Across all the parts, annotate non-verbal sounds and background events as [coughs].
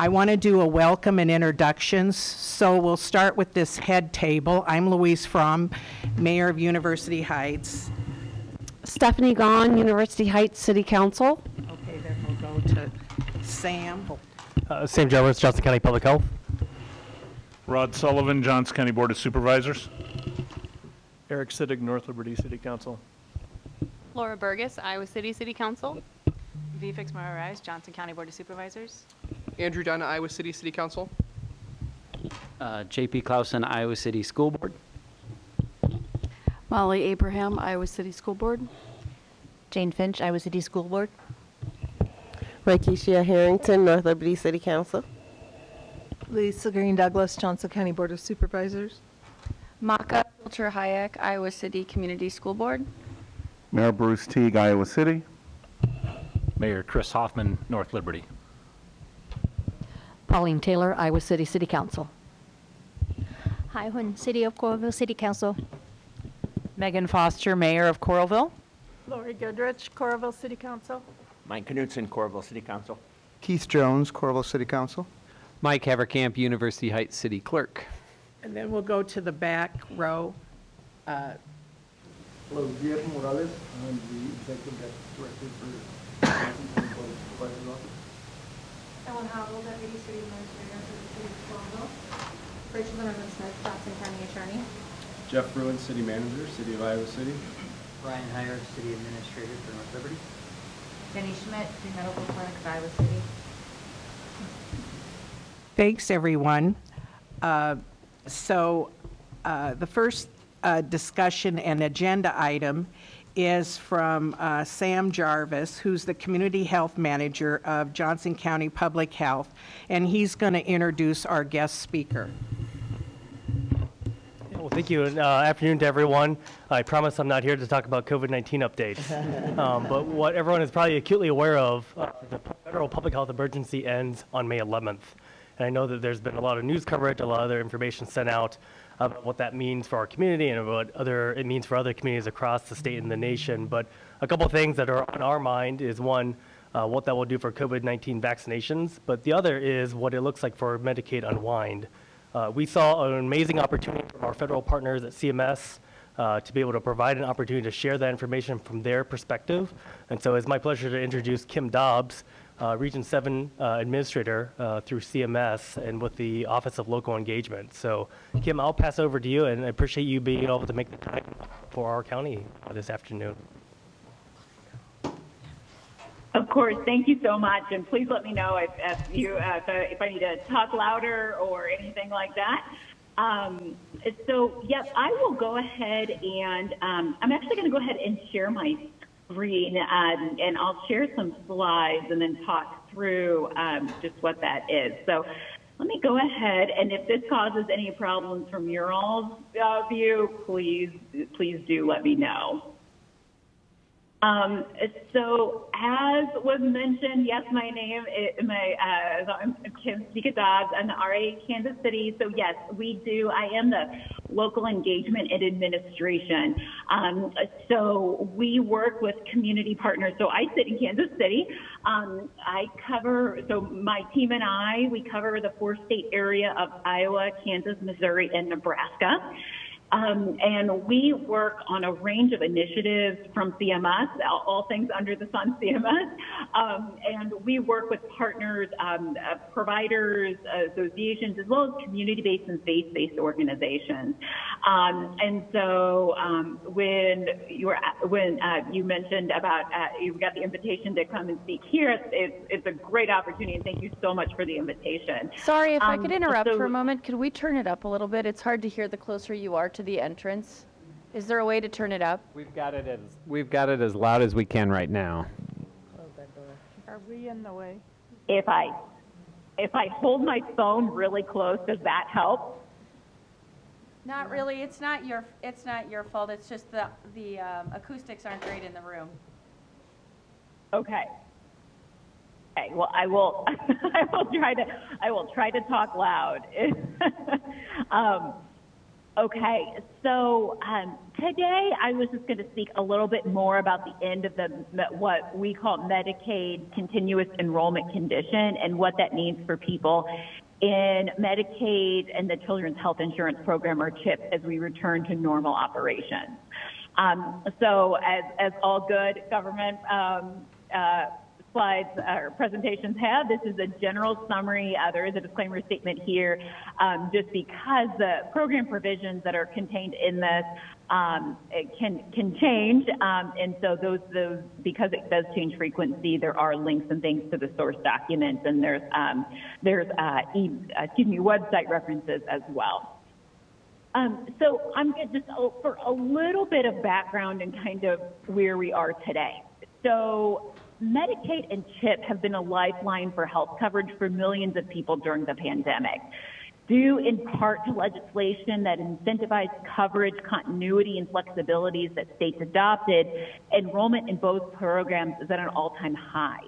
I want to do a welcome and introductions, so we'll start with this head table. I'm Louise From, Mayor of University Heights. Stephanie Gahn, University Heights City Council. Okay, then we'll go to Sam. Uh, Sam Jones, Johnson County Public Health. Rod Sullivan, Johnson County Board of Supervisors. Eric Sittig, North Liberty City Council. Laura Bergus, Iowa City City Council. V Fixmer-Oraiz, Johnson County Board of Supervisors. Andrew Dunn, Iowa City City Council. Uh, JP Clausen, Iowa City School Board. Molly Abraham, Iowa City School Board. Jane Finch, Iowa City School Board. Rakeisha Harrington, North Liberty City Council. Lisa Green Douglas, Johnson County Board of Supervisors. Maka Pilcher Hayek, Iowa City Community School Board. Mayor Bruce Teague, Iowa City. Mayor Chris Hoffman, North Liberty. Pauline Taylor, Iowa City City Council. Hai Huynh, City of Coralville City Council. Megan Foster, Mayor of Coralville. Lori Goodrich, Coralville City Council. Mike Knutson, Coralville City Council. Keith Jones, Coralville City Council. Mike Haverkamp, University Heights City Clerk. And then we'll go to the back row. Uh, Hello, Guillermo Morales. I'm the Executive Director for Johnson County Supervisors Office. Ellen Habel, Deputy City Administrator for the City of Coralville. Rachel Zimmerman Smith, Johnson County Attorney. Geoff Fruin, City Manager, City of Iowa City. Brian Heiar, City Administrator for North Liberty. Jenny Schmidt, Free Medical Clinic of Iowa City. Thanks, everyone. Uh, So uh, the first uh, discussion and agenda item is from uh, Sam Jarvis, who's the Community Health Manager of Johnson County Public Health, and he's going to introduce our guest speaker. Well, thank you. and, Uh, afternoon to everyone. I promise I'm not here to talk about COVID-19 updates. [laughs] um, but what everyone is probably acutely aware of, uh, the federal public health emergency ends on May 11th. And I know that there's been a lot of news coverage, a lot of other information sent out about what that means for our community and what other it means for other communities across the state and the nation. But a couple things that are on our mind is one, uh, what that will do for COVID-19 vaccinations, but the other is what it looks like for Medicaid unwind. Uh, we saw an amazing opportunity from our federal partners at CMS uh, to be able to provide an opportunity to share that information from their perspective. And so it's my pleasure to introduce Kim Dobbs, uh, Region 7 uh, Administrator uh, through CMS and with the Office of Local Engagement. So Kim, I'll pass over to you and I appreciate you being able to make the time for our county this afternoon. Of course, thank you so much, and please let me know if, if you uh, if, I, if I need to talk louder or anything like that. Um, so, yep, I will go ahead and um, I'm actually going to go ahead and share my screen, um, and I'll share some slides and then talk through um, just what that is. So. Let me go ahead, and if this causes any problems from your all's uh, view, please, please do let me know. Um, so as was mentioned, yes, my name is my, uh, I'm Kim Stika Dobbs. I'm the RA Kansas City. So yes, we do. I am the local engagement and administration. Um, so we work with community partners. So I sit in Kansas City. Um, I cover, so my team and I, we cover the four state area of Iowa, Kansas, Missouri, and Nebraska. Um, and we work on a range of initiatives from CMS, all, all things under the sun CMS. Um, and we work with partners, um, uh, providers, associations, as well as community-based and faith-based organizations. Um, and so um, when you were when uh, you mentioned about uh, you got the invitation to come and speak here, it's, it's, it's, a great opportunity. And thank you so much for the invitation. Sorry, if I could Um, interrupt so- for a moment, could we turn it up a little bit? It's hard to hear the closer you are to the entrance. Is there a way to turn it up? We've got it as we've got it as loud as we can right now. Are we in the way? If I if I hold my phone really close, does that help? Not really, it's not your, it's not your fault, it's just the, the um, acoustics aren't great in the room. Okay. Okay. Well, I will. [laughs] I will try to. I will try to talk loud. [laughs] um, Okay, so um, today I was just going to speak a little bit more about the end of the what we call Medicaid continuous enrollment condition and what that means for people in Medicaid and the Children's Health Insurance Program or CHIP as we return to normal operations. Um, so as, as all good government um, uh, slides or presentations have. This is a general summary. Uh, there is a disclaimer statement here, um, just because the program provisions that are contained in this um, can can change, um, and so those those because it does change frequency, there are links and things to the source documents, and there's um, there's uh, e- excuse me website references as well. Um, so I'm going to just for a little bit of background and kind of where we are today. So Medicaid and CHIP have been a lifeline for health coverage for millions of people during the pandemic. Due in part to legislation that incentivized coverage, continuity, and flexibilities that states adopted, enrollment in both programs is at an all-time high.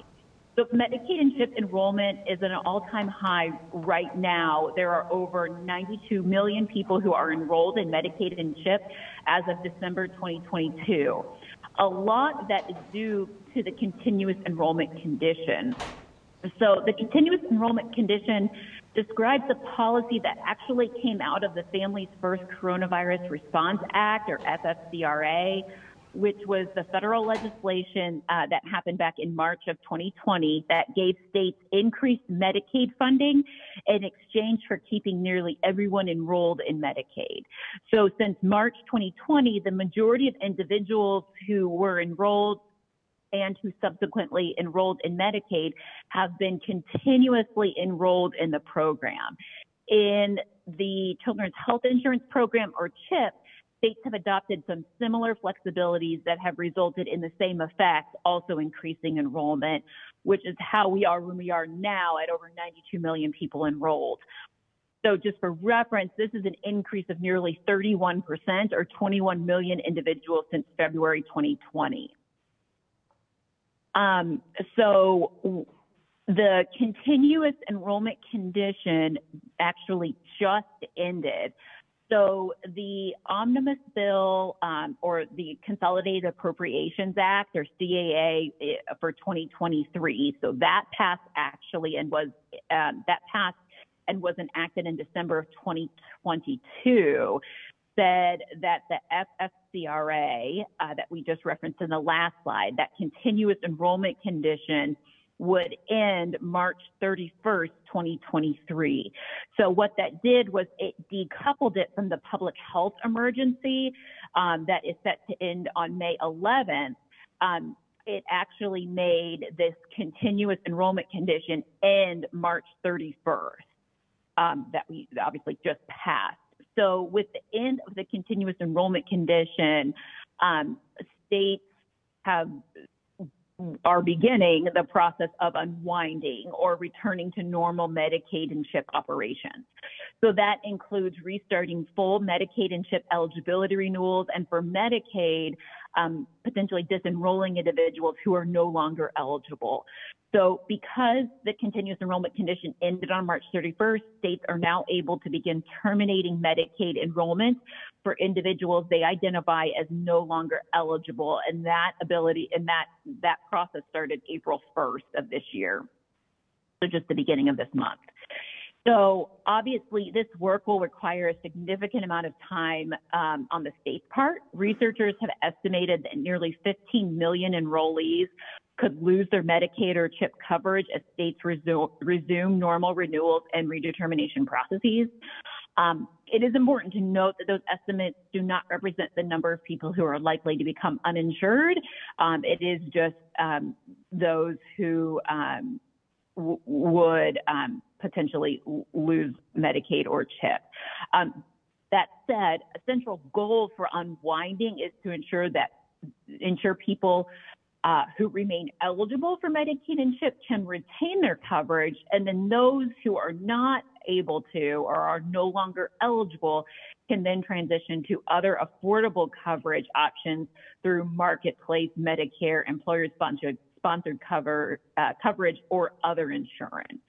So Medicaid and CHIP enrollment is at an all-time high right now. There are over 92 million people who are enrolled in Medicaid and CHIP as of December 2022. A lot that is due to the continuous enrollment condition. So the continuous enrollment condition describes a policy that actually came out of the Families First Coronavirus Response Act, or FFCRA, which was the federal legislation uh, that happened back in March of 2020 that gave states increased Medicaid funding in exchange for keeping nearly everyone enrolled in Medicaid. So since March 2020, the majority of individuals who were enrolled and who subsequently enrolled in Medicaid have been continuously enrolled in the program. In the Children's Health Insurance Program, or CHIP, states have adopted some similar flexibilities that have resulted in the same effect, also increasing enrollment, which is how we are when we are now at over 92 million people enrolled. So just for reference, this is an increase of nearly 31% or 21 million individuals since February 2020. Um, so the continuous enrollment condition actually just ended. So the omnibus bill um, or the Consolidated Appropriations Act or CAA eh, for 2023. So that passed actually and was um, that passed and was enacted in December of 2022. Said that the FFCRA uh, that we just referenced in the last slide, that continuous enrollment condition would end March 31st, 2023. So what that did was it decoupled it from the public health emergency um, that is set to end on May 11th. Um, it actually made this continuous enrollment condition end March 31st um, that we obviously just passed. So with the end of the continuous enrollment condition, um, states have are beginning the process of unwinding or returning to normal Medicaid and CHIP operations. So that includes restarting full Medicaid and CHIP eligibility renewals, and for Medicaid, um, potentially disenrolling individuals who are no longer eligible. So because the continuous enrollment condition ended on March 31st, states are now able to begin terminating Medicaid enrollment for individuals they identify as no longer eligible. And that ability and that, that process started April 1st of this year. So just the beginning of this month. So obviously, this work will require a significant amount of time um, on the state's part. Researchers have estimated that nearly 15 million enrollees could lose their Medicaid or CHIP coverage as states resume, resume normal renewals and redetermination processes. Um, it is important to note that those estimates do not represent the number of people who are likely to become uninsured. Um, it is just um, those who um, w- would um, potentially lose Medicaid or CHIP. Um, that said, a central goal for unwinding is to ensure that ensure people uh, who remain eligible for Medicaid and CHIP can retain their coverage, and then those who are not able to or are no longer eligible can then transition to other affordable coverage options through marketplace Medicare, employer-sponsored sponsored cover uh, coverage, or other insurance.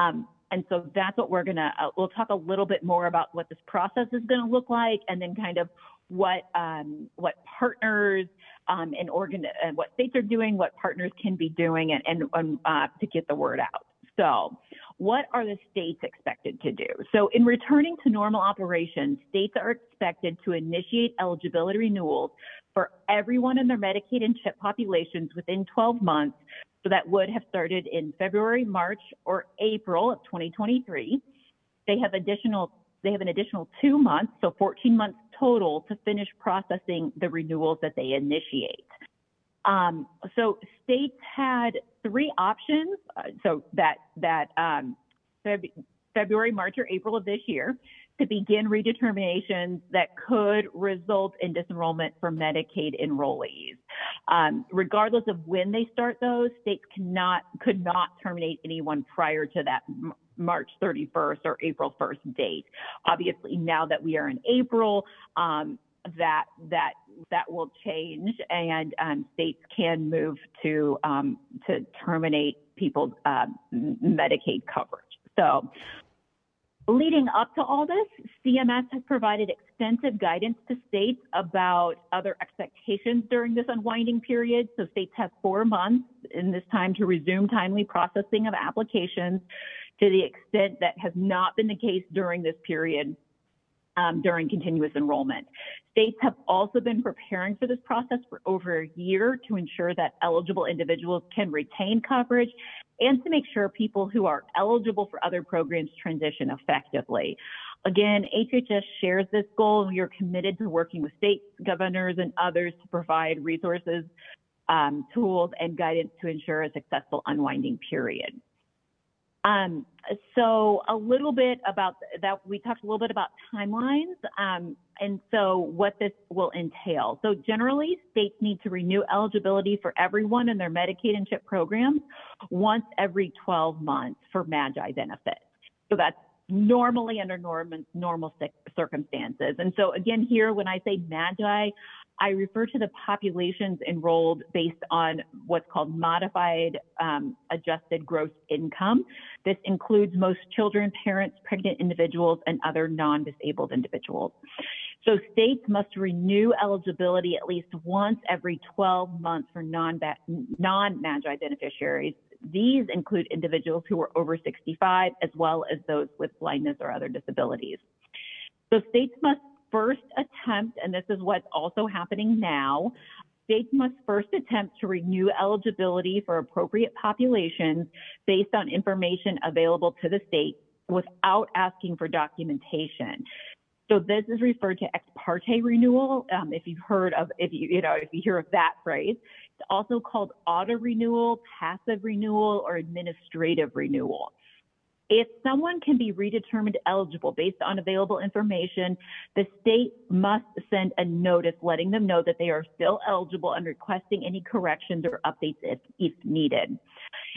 Um, and so that's what we're gonna, uh, we'll talk a little bit more about what this process is gonna look like and then kind of what, um, what partners um, and organ, and what states are doing, what partners can be doing and, and, and uh, to get the word out. So what are the states expected to do? So in returning to normal operations, states are expected to initiate eligibility renewals for everyone in their Medicaid and CHIP populations within 12 months. So that would have started in February, March, or April of 2023. They have additional they have an additional two months, so 14 months total, to finish processing the renewals that they initiate. Um, so states had three options. Uh, so that that um, Feb- February, March, or April of this year to begin redeterminations that could result in disenrollment for Medicaid enrollees. Um, regardless of when they start those, states cannot could not terminate anyone prior to that March 31st or April 1st date. Obviously, now that we are in April, um, that that that will change, and um, states can move to um, to terminate people's uh, Medicaid coverage. So, leading up to all this, CMS has provided extensive guidance to states about other expectations during this unwinding period. So, states have four months in this time to resume timely processing of applications to the extent that has not been the case during this period um, during continuous enrollment. States have also been preparing for this process for over a year to ensure that eligible individuals can retain coverage and to make sure people who are eligible for other programs transition effectively. Again, HHS shares this goal and we are committed to working with state governors and others to provide resources, um, tools, and guidance to ensure a successful unwinding period. Um, so a little bit about that, we talked a little bit about timelines, um, and so what this will entail. So generally, states need to renew eligibility for everyone in their Medicaid and CHIP programs once every 12 months for MAGI benefits. So that's normally under normal, normal circumstances. And so again, here, when I say MAGI, I refer to the populations enrolled based on what's called modified um, adjusted gross income. This includes most children, parents, pregnant individuals, and other non-disabled individuals. So states must renew eligibility at least once every 12 months for non-MAGI beneficiaries. These include individuals who are over 65 as well as those with blindness or other disabilities. So states must first attempt, and this is what's also happening now, states must first attempt to renew eligibility for appropriate populations based on information available to the state without asking for documentation. So this is referred to ex parte renewal. Um, if you've heard of, if you, you know, if you hear of that phrase, it's also called auto renewal, passive renewal, or administrative renewal. If someone can be redetermined eligible based on available information, the state must send a notice letting them know that they are still eligible and requesting any corrections or updates if, if needed.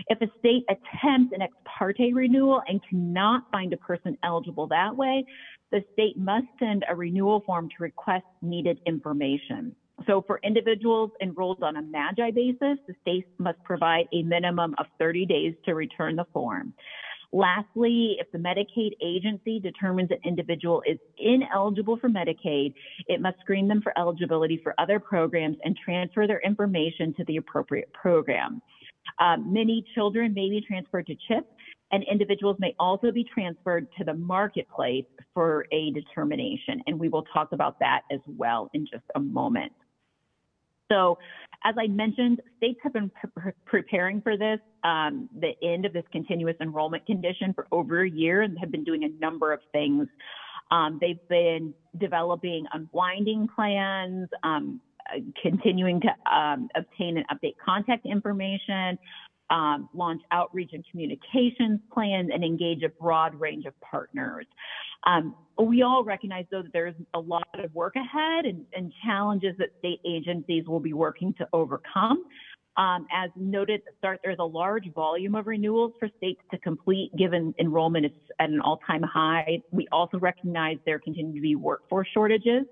If a state attempts an ex parte renewal and cannot find a person eligible that way, the state must send a renewal form to request needed information. So for individuals enrolled on a MAGI basis, the state must provide a minimum of 30 days to return the form. Lastly, if the Medicaid agency determines an individual is ineligible for Medicaid, it must screen them for eligibility for other programs and transfer their information to the appropriate program. Um, many children may be transferred to CHIP, and individuals may also be transferred to the marketplace for a determination. And we will talk about that as well in just a moment. So, as I mentioned, states have been pre preparing for this, um, the end of this continuous enrollment condition for over a year and have been doing a number of things. Um, they've been developing unwinding plans, um, continuing to um, obtain and update contact information, um, launch outreach and communications plans, and engage a broad range of partners. Um, we all recognize, though, that there's a lot of work ahead and, and challenges that state agencies will be working to overcome. Um, as noted at the start, there's a large volume of renewals for states to complete given enrollment is at an all-time high. We also recognize there continue to be workforce shortages.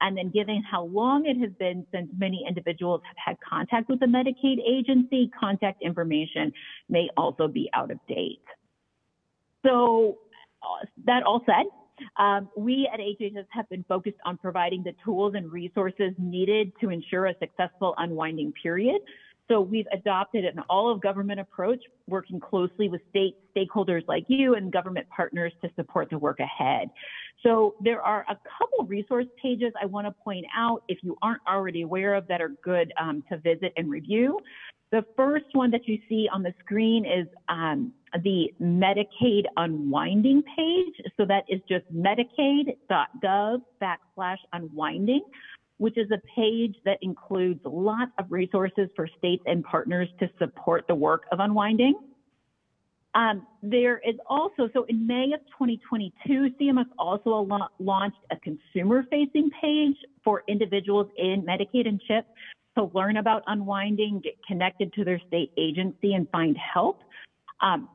And then given how long it has been since many individuals have had contact with the Medicaid agency, contact information may also be out of date. so uh, that all said, um, we at HHS have been focused on providing the tools and resources needed to ensure a successful unwinding period. So we've adopted an all of government approach, working closely with state stakeholders like you and government partners to support the work ahead. So there are a couple resource pages I want to point out if you aren't already aware of that are good um, to visit and review. The first one that you see on the screen is um, the Medicaid unwinding page. So that is just medicaid.gov backslash unwinding, which is a page that includes lots of resources for states and partners to support the work of unwinding. Um, there is also, so in May of 2022, CMS also launched a consumer facing page for individuals in Medicaid and CHIP to learn about unwinding, get connected to their state agency, and find help. Um,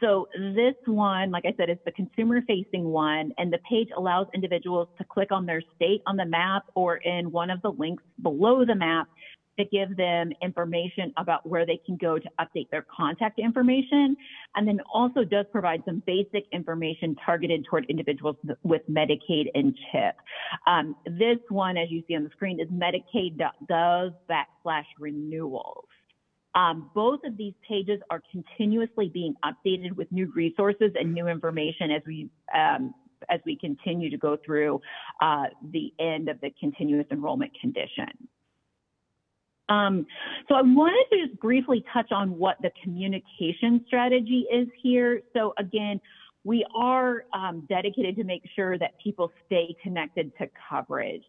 so this one, like I said, is the consumer facing one, and the page allows individuals to click on their state on the map or in one of the links below the map to give them information about where they can go to update their contact information. And then also does provide some basic information targeted toward individuals with Medicaid and CHIP. Um, this one, as you see on the screen, is medicaid.gov backslash renewals. Um, both of these pages are continuously being updated with new resources and new information as we um, as we continue to go through uh, the end of the continuous enrollment condition. Um, so I wanted to just briefly touch on what the communication strategy is here. So again, we are um, dedicated to make sure that people stay connected to coverage.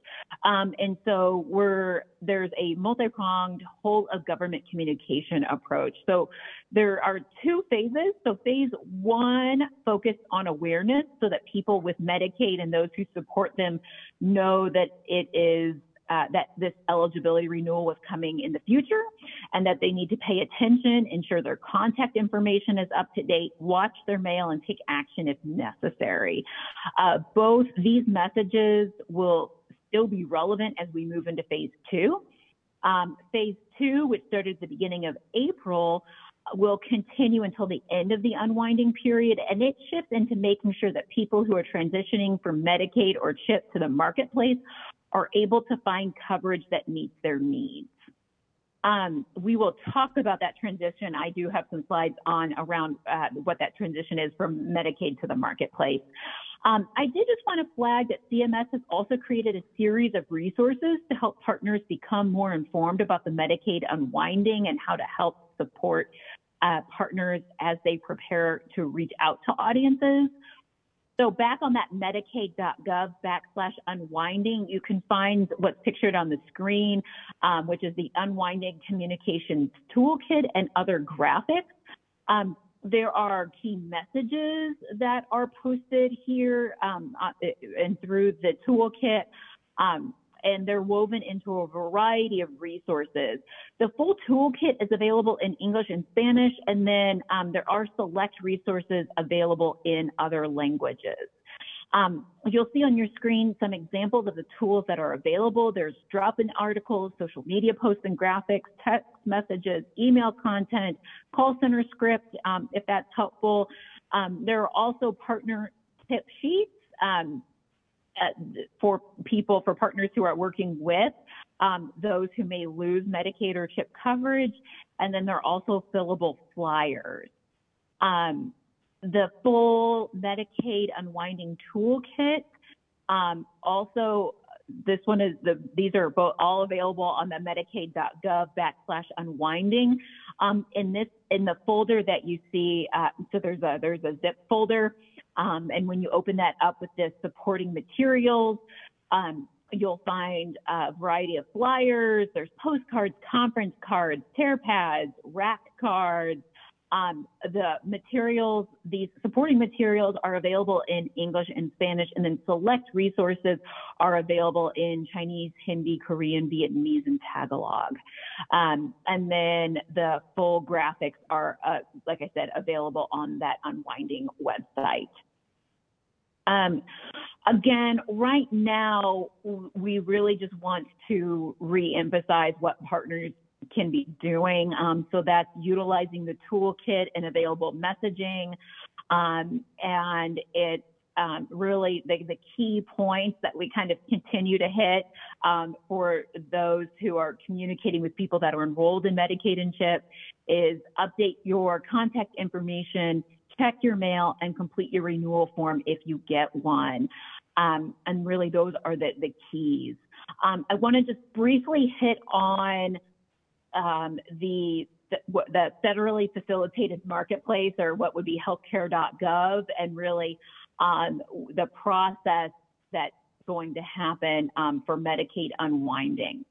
Um, and so we're, there's a multi-pronged whole of government communication approach. So there are two phases. So phase one focused on awareness so that people with Medicaid and those who support them know that it is uh, that this eligibility renewal was coming in the future and that they need to pay attention, ensure their contact information is up to date, watch their mail, and take action if necessary. Uh, both these messages will still be relevant as we move into phase two. Um, phase two, which started at the beginning of April, will continue until the end of the unwinding period, and it shifts into making sure that people who are transitioning from Medicaid or CHIP to the marketplace are able to find coverage that meets their needs. Um, we will talk about that transition. I do have some slides on around uh, what that transition is from Medicaid to the marketplace. Um, I did just want to flag that CMS has also created a series of resources to help partners become more informed about the Medicaid unwinding and how to help support uh, partners as they prepare to reach out to audiences. So back on that medicaid.gov backslash unwinding, you can find what's pictured on the screen, um, which is the unwinding communications toolkit and other graphics. Um, there are key messages that are posted here um, uh, and through the toolkit. Um, and they're woven into a variety of resources. The full toolkit is available in English and Spanish, and then um, there are select resources available in other languages. Um, you'll see on your screen some examples of the tools that are available. There's drop-in articles, social media posts and graphics, text messages, email content, call center script, um, if that's helpful. Um, there are also partner tip sheets. For people, for partners who are working with um, those who may lose Medicaid or CHIP coverage. And then there are also fillable flyers. Um, the full Medicaid unwinding toolkit. Um, also, this one is the these are both all available on the Medicaid.gov backslash unwinding. Um, in this in the folder that you see, uh, so there's a there's a zip folder um, and when you open that up with the supporting materials, um, you'll find a variety of flyers. There's postcards, conference cards, tear pads, rack cards. Um, the materials, these supporting materials are available in English and Spanish, and then select resources are available in Chinese, Hindi, Korean, Vietnamese, and Tagalog. Um, and then the full graphics are, uh, like I said, available on that Unwinding website. Um, again, right now, we really just want to re-emphasize what partners can be doing. Um, so that's utilizing the toolkit and available messaging. Um, and it's um, really the, the key points that we kind of continue to hit um, for those who are communicating with people that are enrolled in Medicaid and CHIP is update your contact information, check your mail, and complete your renewal form if you get one. Um, and really, those are the, the keys. Um, I want to just briefly hit on um, the, the the federally facilitated marketplace, or what would be healthcare.gov, and really um, the process that's going to happen um, for Medicaid unwinding.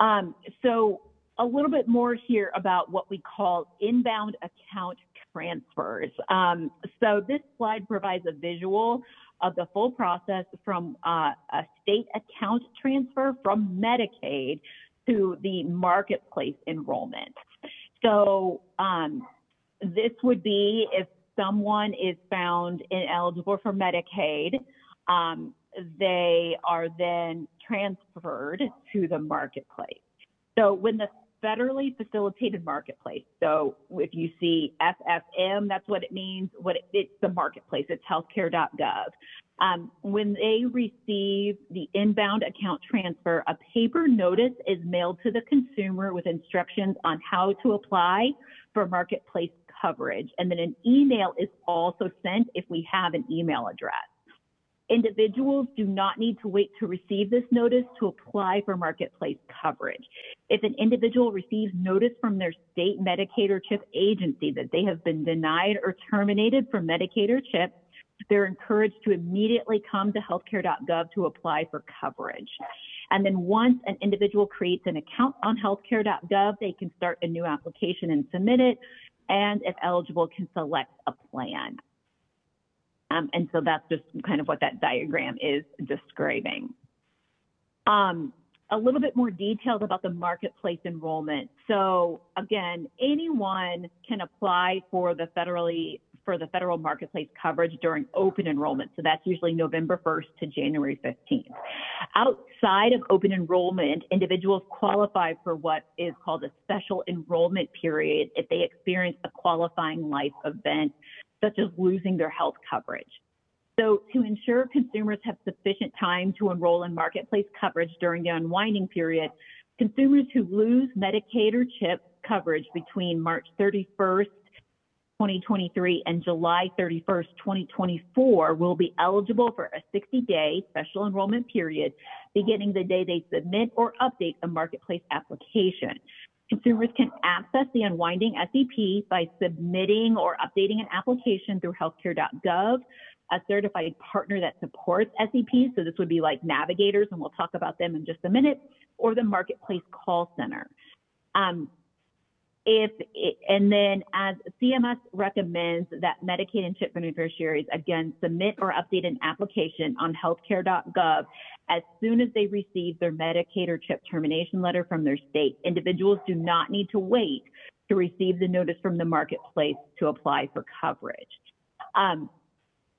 Um, so a little bit more here about what we call inbound account transfers. Um, so this slide provides a visual of the full process from uh, a state account transfer from Medicaid to the marketplace enrollment. So um, this would be if someone is found ineligible for Medicaid, um, they are then transferred to the marketplace. So when the federally facilitated marketplace, so if you see FFM, that's what it means. What it, it's the marketplace. It's healthcare.gov. Um, when they receive the inbound account transfer, a paper notice is mailed to the consumer with instructions on how to apply for marketplace coverage. And then an email is also sent if we have an email address. Individuals do not need to wait to receive this notice to apply for marketplace coverage. If an individual receives notice from their state Medicaid or CHIP agency that they have been denied or terminated from Medicaid or CHIP, they're encouraged to immediately come to healthcare.gov to apply for coverage. And then once an individual creates an account on healthcare.gov, they can start a new application and submit it. And if eligible, can select a plan. Um, and so that's just kind of what that diagram is describing. Um, a little bit more details about the marketplace enrollment. So again, anyone can apply for the federally for the federal marketplace coverage during open enrollment. So that's usually November 1st to January 15th. Outside of open enrollment, individuals qualify for what is called a special enrollment period if they experience a qualifying life event, such as losing their health coverage. So to ensure consumers have sufficient time to enroll in marketplace coverage during the unwinding period, consumers who lose Medicaid or CHIP coverage between March 31st 2023 and July 31st, 2024 will be eligible for a 60-day special enrollment period beginning the day they submit or update a marketplace application. Consumers can access the unwinding SEP by submitting or updating an application through healthcare.gov, a certified partner that supports SEP. So this would be like navigators, and we'll talk about them in just a minute, or the marketplace call center. Um, if and then as CMS recommends that Medicaid and CHIP beneficiaries again submit or update an application on healthcare.gov as soon as they receive their Medicaid or CHIP termination letter from their state. Individuals do not need to wait to receive the notice from the marketplace to apply for coverage. Um,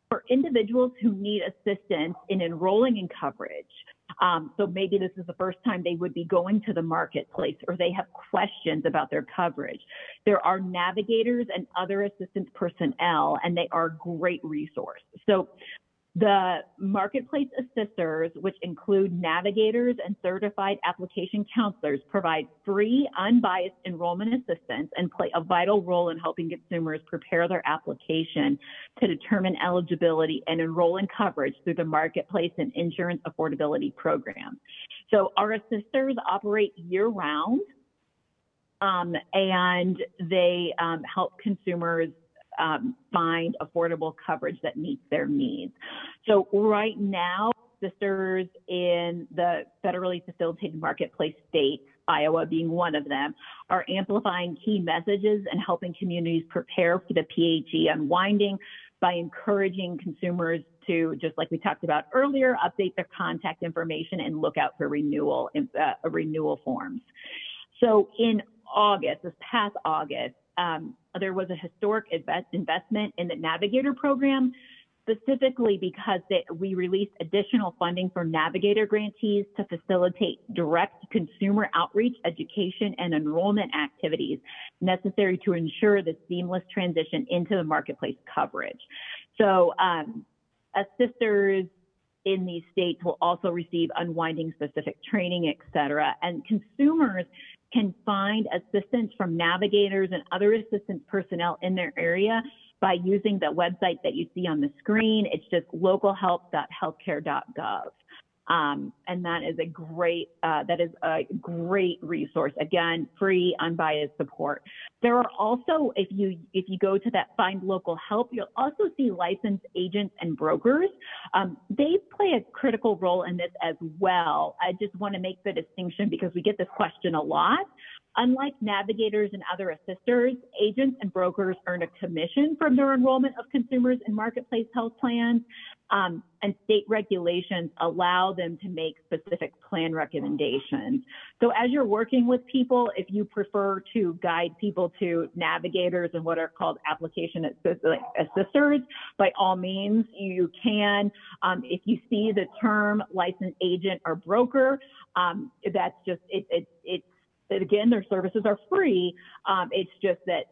for individuals who need assistance in enrolling in coverage, um, so maybe this is the first time they would be going to the marketplace or they have questions about their coverage. There are navigators and other assistance personnel, and they are a great resource. So the marketplace assisters, which include navigators and certified application counselors, provide free, unbiased enrollment assistance and play a vital role in helping consumers prepare their application to determine eligibility and enroll in coverage through the marketplace and insurance affordability program. So our assisters operate year round. Um, and they um, help consumers um, find affordable coverage that meets their needs. So right now, sisters in the federally facilitated marketplace states, Iowa being one of them, are amplifying key messages and helping communities prepare for the PHE unwinding by encouraging consumers to, just like we talked about earlier, update their contact information and look out for renewal uh, renewal forms. So in August, this past August, um, there was a historic invest investment in the Navigator program. specifically because we released additional funding for Navigator grantees to facilitate direct consumer outreach, education, and enrollment activities necessary to ensure the seamless transition into the marketplace coverage. So, um, assisters in these states will also receive unwinding specific training, et cetera. And consumers can find assistance from navigators and other assistance personnel in their area by using the website that you see on the screen. It's just localhelp.healthcare.gov. Um, and that is a great uh, that is a great resource. Again, free, unbiased support. There are also, if you if you go to that Find Local Help, you'll also see licensed agents and brokers. Um, they play a critical role in this as well. I just want to make the distinction because we get this question a lot. Unlike navigators and other assisters, agents and brokers earn a commission from their enrollment of consumers in marketplace health plans, and state regulations allow them to make specific plan recommendations. So as you're working with people, if you prefer to guide people to navigators and what are called application assisters, by all means, you can. Um, if you see the term licensed agent or broker, um, that's just, it, it, again, their services are free. Um, it's just that,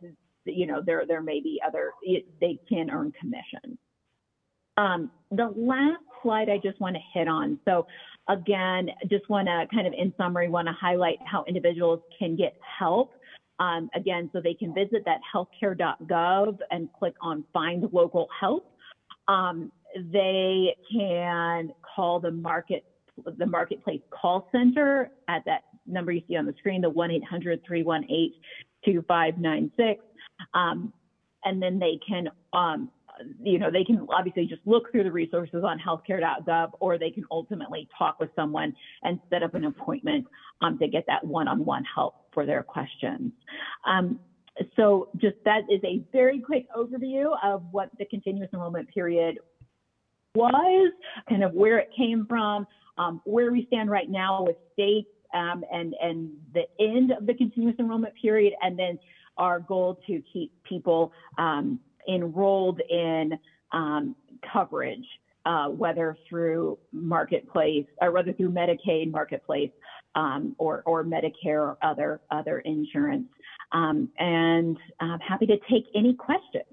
you know, there, there may be other, it, they can earn commission. Um, the last slide I just want to hit on. So again, just want to kind of in summary, want to highlight how individuals can get help. Um, again, so they can visit that healthcare.gov and click on find local help. Um, they can call the market the marketplace call center at that number you see on the screen, the 1-800-318-2596. Um, and then they can, um, you know, they can obviously just look through the resources on healthcare.gov, or they can ultimately talk with someone and set up an appointment um, to get that one-on-one help for their questions. Um, so just that is a very quick overview of what the continuous enrollment period was, kind of where it came from, um, where we stand right now with states um, and and the end of the continuous enrollment period, and then our goal to keep people um, enrolled in um, coverage, uh, whether through marketplace or whether through Medicaid marketplace um, or or Medicare or other other insurance. Um, and I'm happy to take any questions.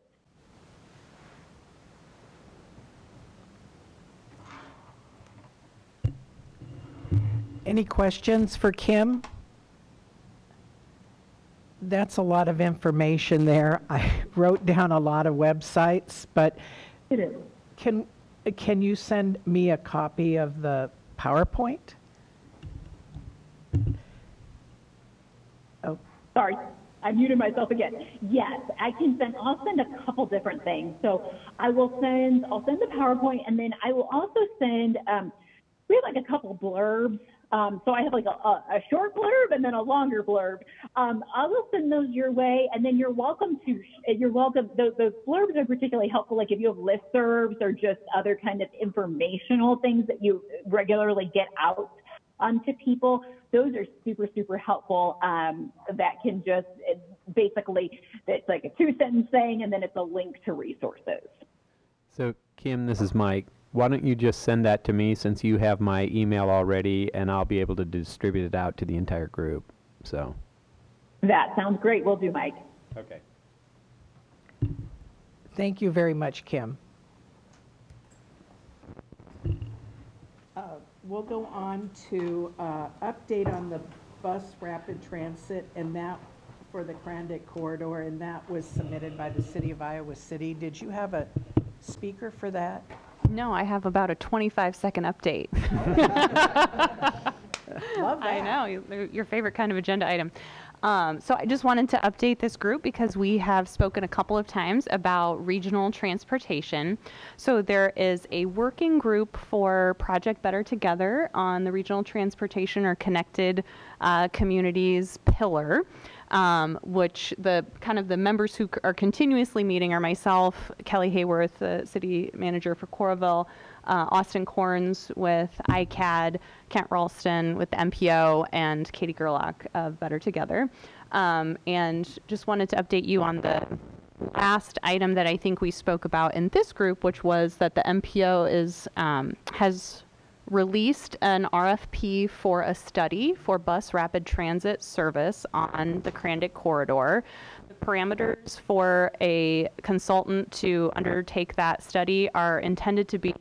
Any questions for Kim? That's a lot of information there. I [laughs] wrote down a lot of websites, but It is. can, can you send me a copy of the PowerPoint? Oh, Sorry, I muted myself again. Yes, I can send, I'll send a couple different things. So I will send, I'll send the PowerPoint and then I will also send, um, we have like a couple blurbs. Um, so I have like a, a, short blurb and then a longer blurb. Um, I will send those your way and then you're welcome to, you're welcome, those, those blurbs are particularly helpful. Like if you have listservs or just other kind of informational things that you regularly get out um, to people, those are super, super helpful. Um, that can just basically, it's like a two sentence thing and then it's a link to resources. So, Kim, this is Mike. Why don't you just send that to me since you have my email already, and I'll be able to distribute it out to the entire group. So. That sounds great. We'll do, Mike. Okay. Thank you very much, Kim. Uh, We'll go on to uh, update on the bus rapid transit, and that for the Crandic corridor, and that was submitted by the city of Iowa City. Did you have a speaker for that? No, I have about a 25 second update. [laughs] Love that. I know, you- your favorite kind of agenda item. Um, so I just wanted to update this group because we have spoken a couple of times about regional transportation. So there is a working group for Project Better Together on the regional transportation or connected uh, communities pillar. Um, which the kind of the members who c- are continuously meeting are myself, Kelly Hayworth, the city manager for Coralville, uh, Austin Korns with ICAD, Kent Ralston with the MPO, and Katie Gerlach of Better Together. Um, and just wanted to update you on the last item that I think we spoke about in this group, which was that the MPO is um, has released an RFP for a study for bus rapid transit service on the Crandic corridor. The parameters for a consultant to undertake that study are intended to be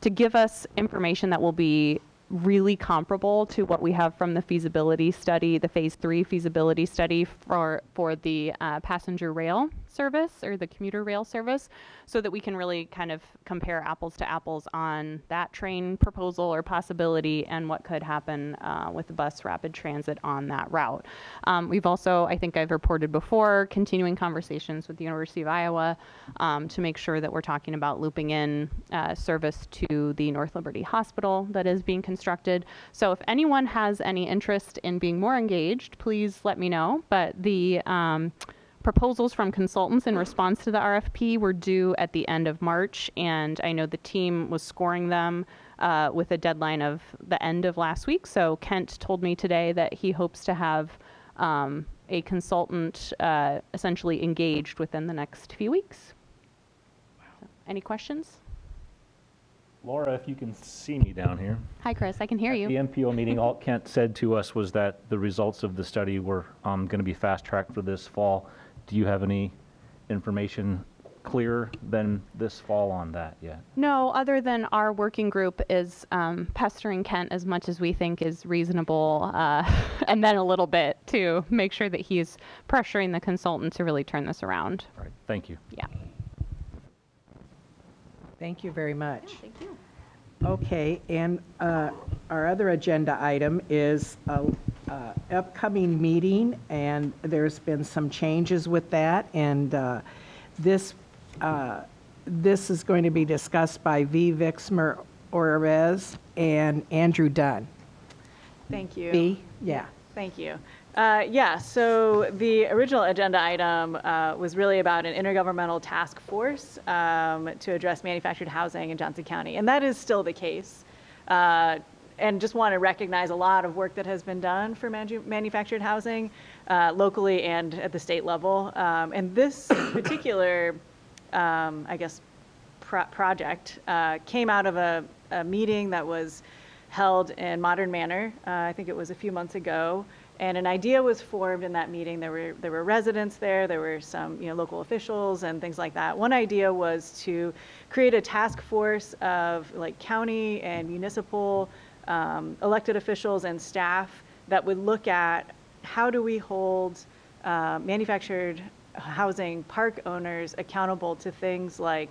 to give us information that will be really comparable to what we have from the feasibility study, the phase three feasibility study for for the uh, passenger rail service or the commuter rail service, so that we can really kind of compare apples to apples on that train proposal or possibility and what could happen uh, with the bus rapid transit on that route. Um, we've also, I think I've reported before, continuing conversations with the University of Iowa um, to make sure that we're talking about looping in uh, service to the North Liberty Hospital that is being constructed. So if anyone has any interest in being more engaged, please let me know. But the um, proposals from consultants in response to the RFP were due at the end of March, and I know the team was scoring them uh, with a deadline of the end of last week. So Kent told me today that he hopes to have um, a consultant uh, essentially engaged within the next few weeks. So, any questions? Laura, if you can see me down here. Hi, Chris. I can hear The you. The MPO meeting, all Kent said to us was that the results of the study were um, going to be fast-tracked for this fall. Do you have any information clearer than this fall on that yet? No, other than our working group is um, pestering Kent as much as we think is reasonable, uh, [laughs] and then a little bit to make sure that he's pressuring the consultant to really turn this around. All right, thank you. Yeah. Thank you very much. Thank you. Okay, and uh, our other agenda item is a uh, upcoming meeting, and there's been some changes with that, and uh, this, uh, this is going to be discussed by V. Vixmer Orez and Andrew Dunn. Thank you. V, yeah. Thank you. Uh, yeah, so the original agenda item uh, was really about an intergovernmental task force um, to address manufactured housing in Johnson County, and that is still the case. Uh, and just want to recognize a lot of work that has been done for manu- manufactured housing uh, locally and at the state level. Um, and this [coughs] particular, um, I guess, pro- project uh, came out of a, a meeting that was held in Modern Manor. Uh, I think it was a few months ago. And an idea was formed in that meeting. There were there were residents there. There were some you know local officials and things like that. One idea was to create a task force of like county and municipal um, elected officials and staff that would look at how do we hold uh, manufactured housing park owners accountable to things like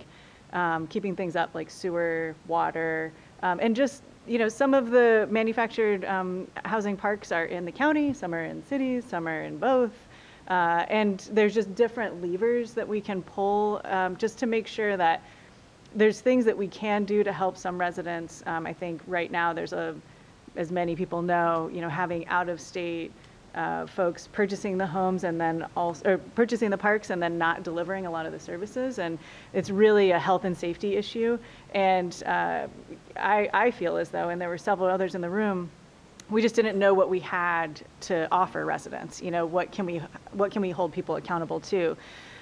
um, keeping things up like sewer, water, um, and just you know some of the manufactured um, housing parks are in the county, some are in cities, some are in both. Uh, and there's just different levers that we can pull um, just to make sure that there's things that we can do to help some residents. Um, I think right now there's a, as many people know, you know, having out of state uh, folks purchasing the homes and then also, or purchasing the parks and then not delivering a lot of the services. And it's really a health and safety issue. And uh, I, I feel as though, and there were several others in the room, we just didn't know what we had to offer residents. You know, what can we, what can we hold people accountable to?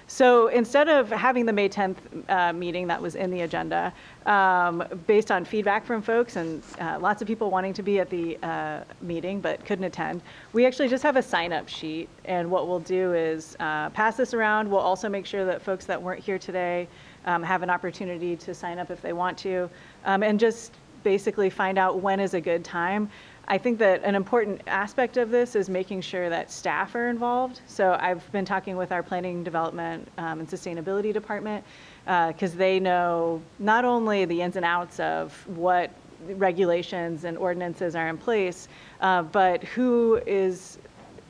So instead of having the May 10th uh, meeting that was in the agenda, um, based on feedback from folks and uh, lots of people wanting to be at the uh, meeting but couldn't attend, we actually just have a sign up sheet. And what we'll do is uh, pass this around. We'll also make sure that folks that weren't here today um, have an opportunity to sign up if they want to, um, and just basically find out when is a good time. I think that an important aspect of this is making sure that staff are involved. So I've been talking with our planning development um, and sustainability department because uh, they know not only the ins and outs of what regulations and ordinances are in place, uh, but who is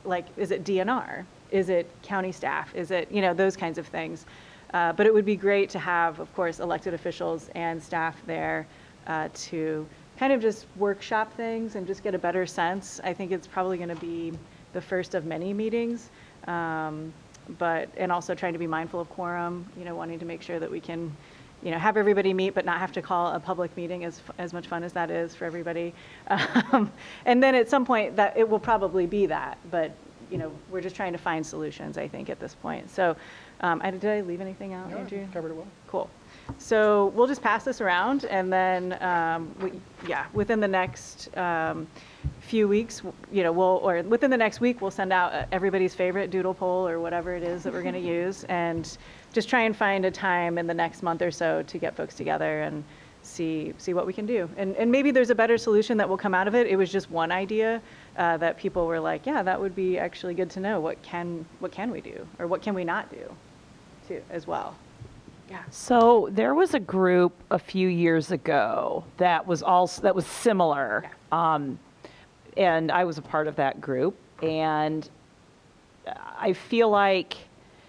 like, is it DNR? Is it county staff? Is it, you know, those kinds of things. Uh, but it would be great to have, of course, elected officials and staff there uh, to kind of just workshop things and just get a better sense. I think it's probably going to be the first of many meetings, um, but and also trying to be mindful of quorum. You know, wanting to make sure that we can, you know, have everybody meet, but not have to call a public meeting as as much fun as that is for everybody. [laughs] Um, and then at some point, that it will probably be that, but you know, we're just trying to find solutions. I think at this point. So. Um, I, did I leave anything out, Andrew? Covered it well. Cool. So we'll just pass this around, and then, um, we, yeah, within the next um, few weeks, you know, we'll, or within the next week, we'll send out uh, everybody's favorite doodle poll or whatever it is that we're going [laughs] to use, and just try and find a time in the next month or so to get folks together and see see what we can do. And and maybe there's a better solution that will come out of it. It was just one idea uh, that people were like, yeah, that would be actually good to know. What can what can we do, or what can we not do, too, as well. So there was a group a few years ago that was also that was similar, um, and I was a part of that group. And I feel like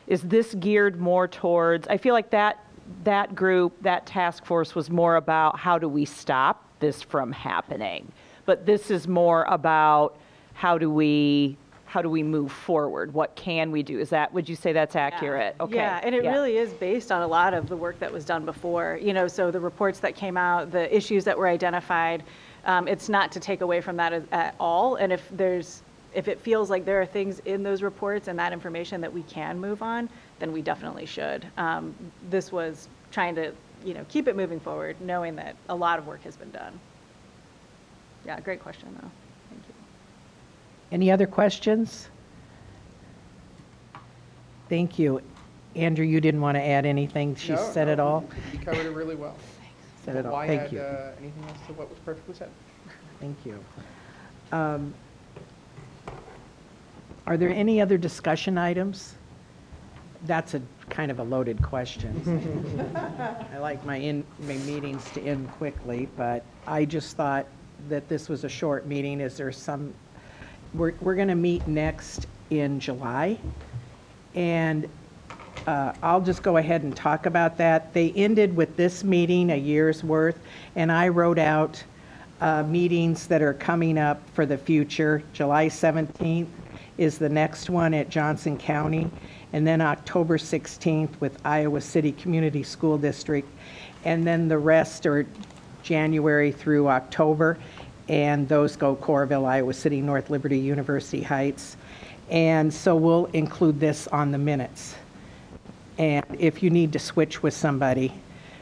is this geared more towards? I feel like that that group that task force was more about how do we stop this from happening, but this is more about how do we how do we move forward? What can we do? Is that would you say that's accurate? Okay. Yeah, and it yeah. really is based on a lot of the work that was done before. You know, so the reports that came out, the issues that were identified, um, it's not to take away from that as, at all. And if there's, if it feels like there are things in those reports and that information that we can move on, then we definitely should. Um, this was trying to, you know, keep it moving forward, knowing that a lot of work has been done. Yeah, great question though. Thank. Any other questions? Thank you. Andrew, you didn't want to add anything? She No, said no, it all? You covered it really well. [laughs] Said it all. Why Thank add you. uh, anything else to what was perfectly said? [laughs] Thank you. Um, Are there any other discussion items? That's a kind of a loaded question. [laughs] I like my in, my meetings to end quickly, but I just thought that this was a short meeting. Is there some, we're, we're going to meet next in July. And uh, I'll just go ahead and talk about that. They ended with this meeting, a year's worth, and I wrote out uh, meetings that are coming up for the future. July 17th is the next one at Johnson County, and then October 16th with Iowa City Community School District, and then the rest are January through October, and those go Coralville, Iowa City, North Liberty, University Heights. And so we'll include this on the minutes. And if you need to switch with somebody,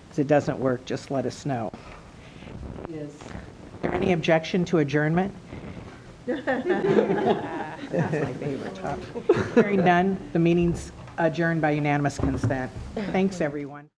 because it doesn't work, just let us know. Is there any objection to adjournment? That's my favorite topic. Hearing none, the meeting's adjourned by unanimous consent. Thanks, everyone.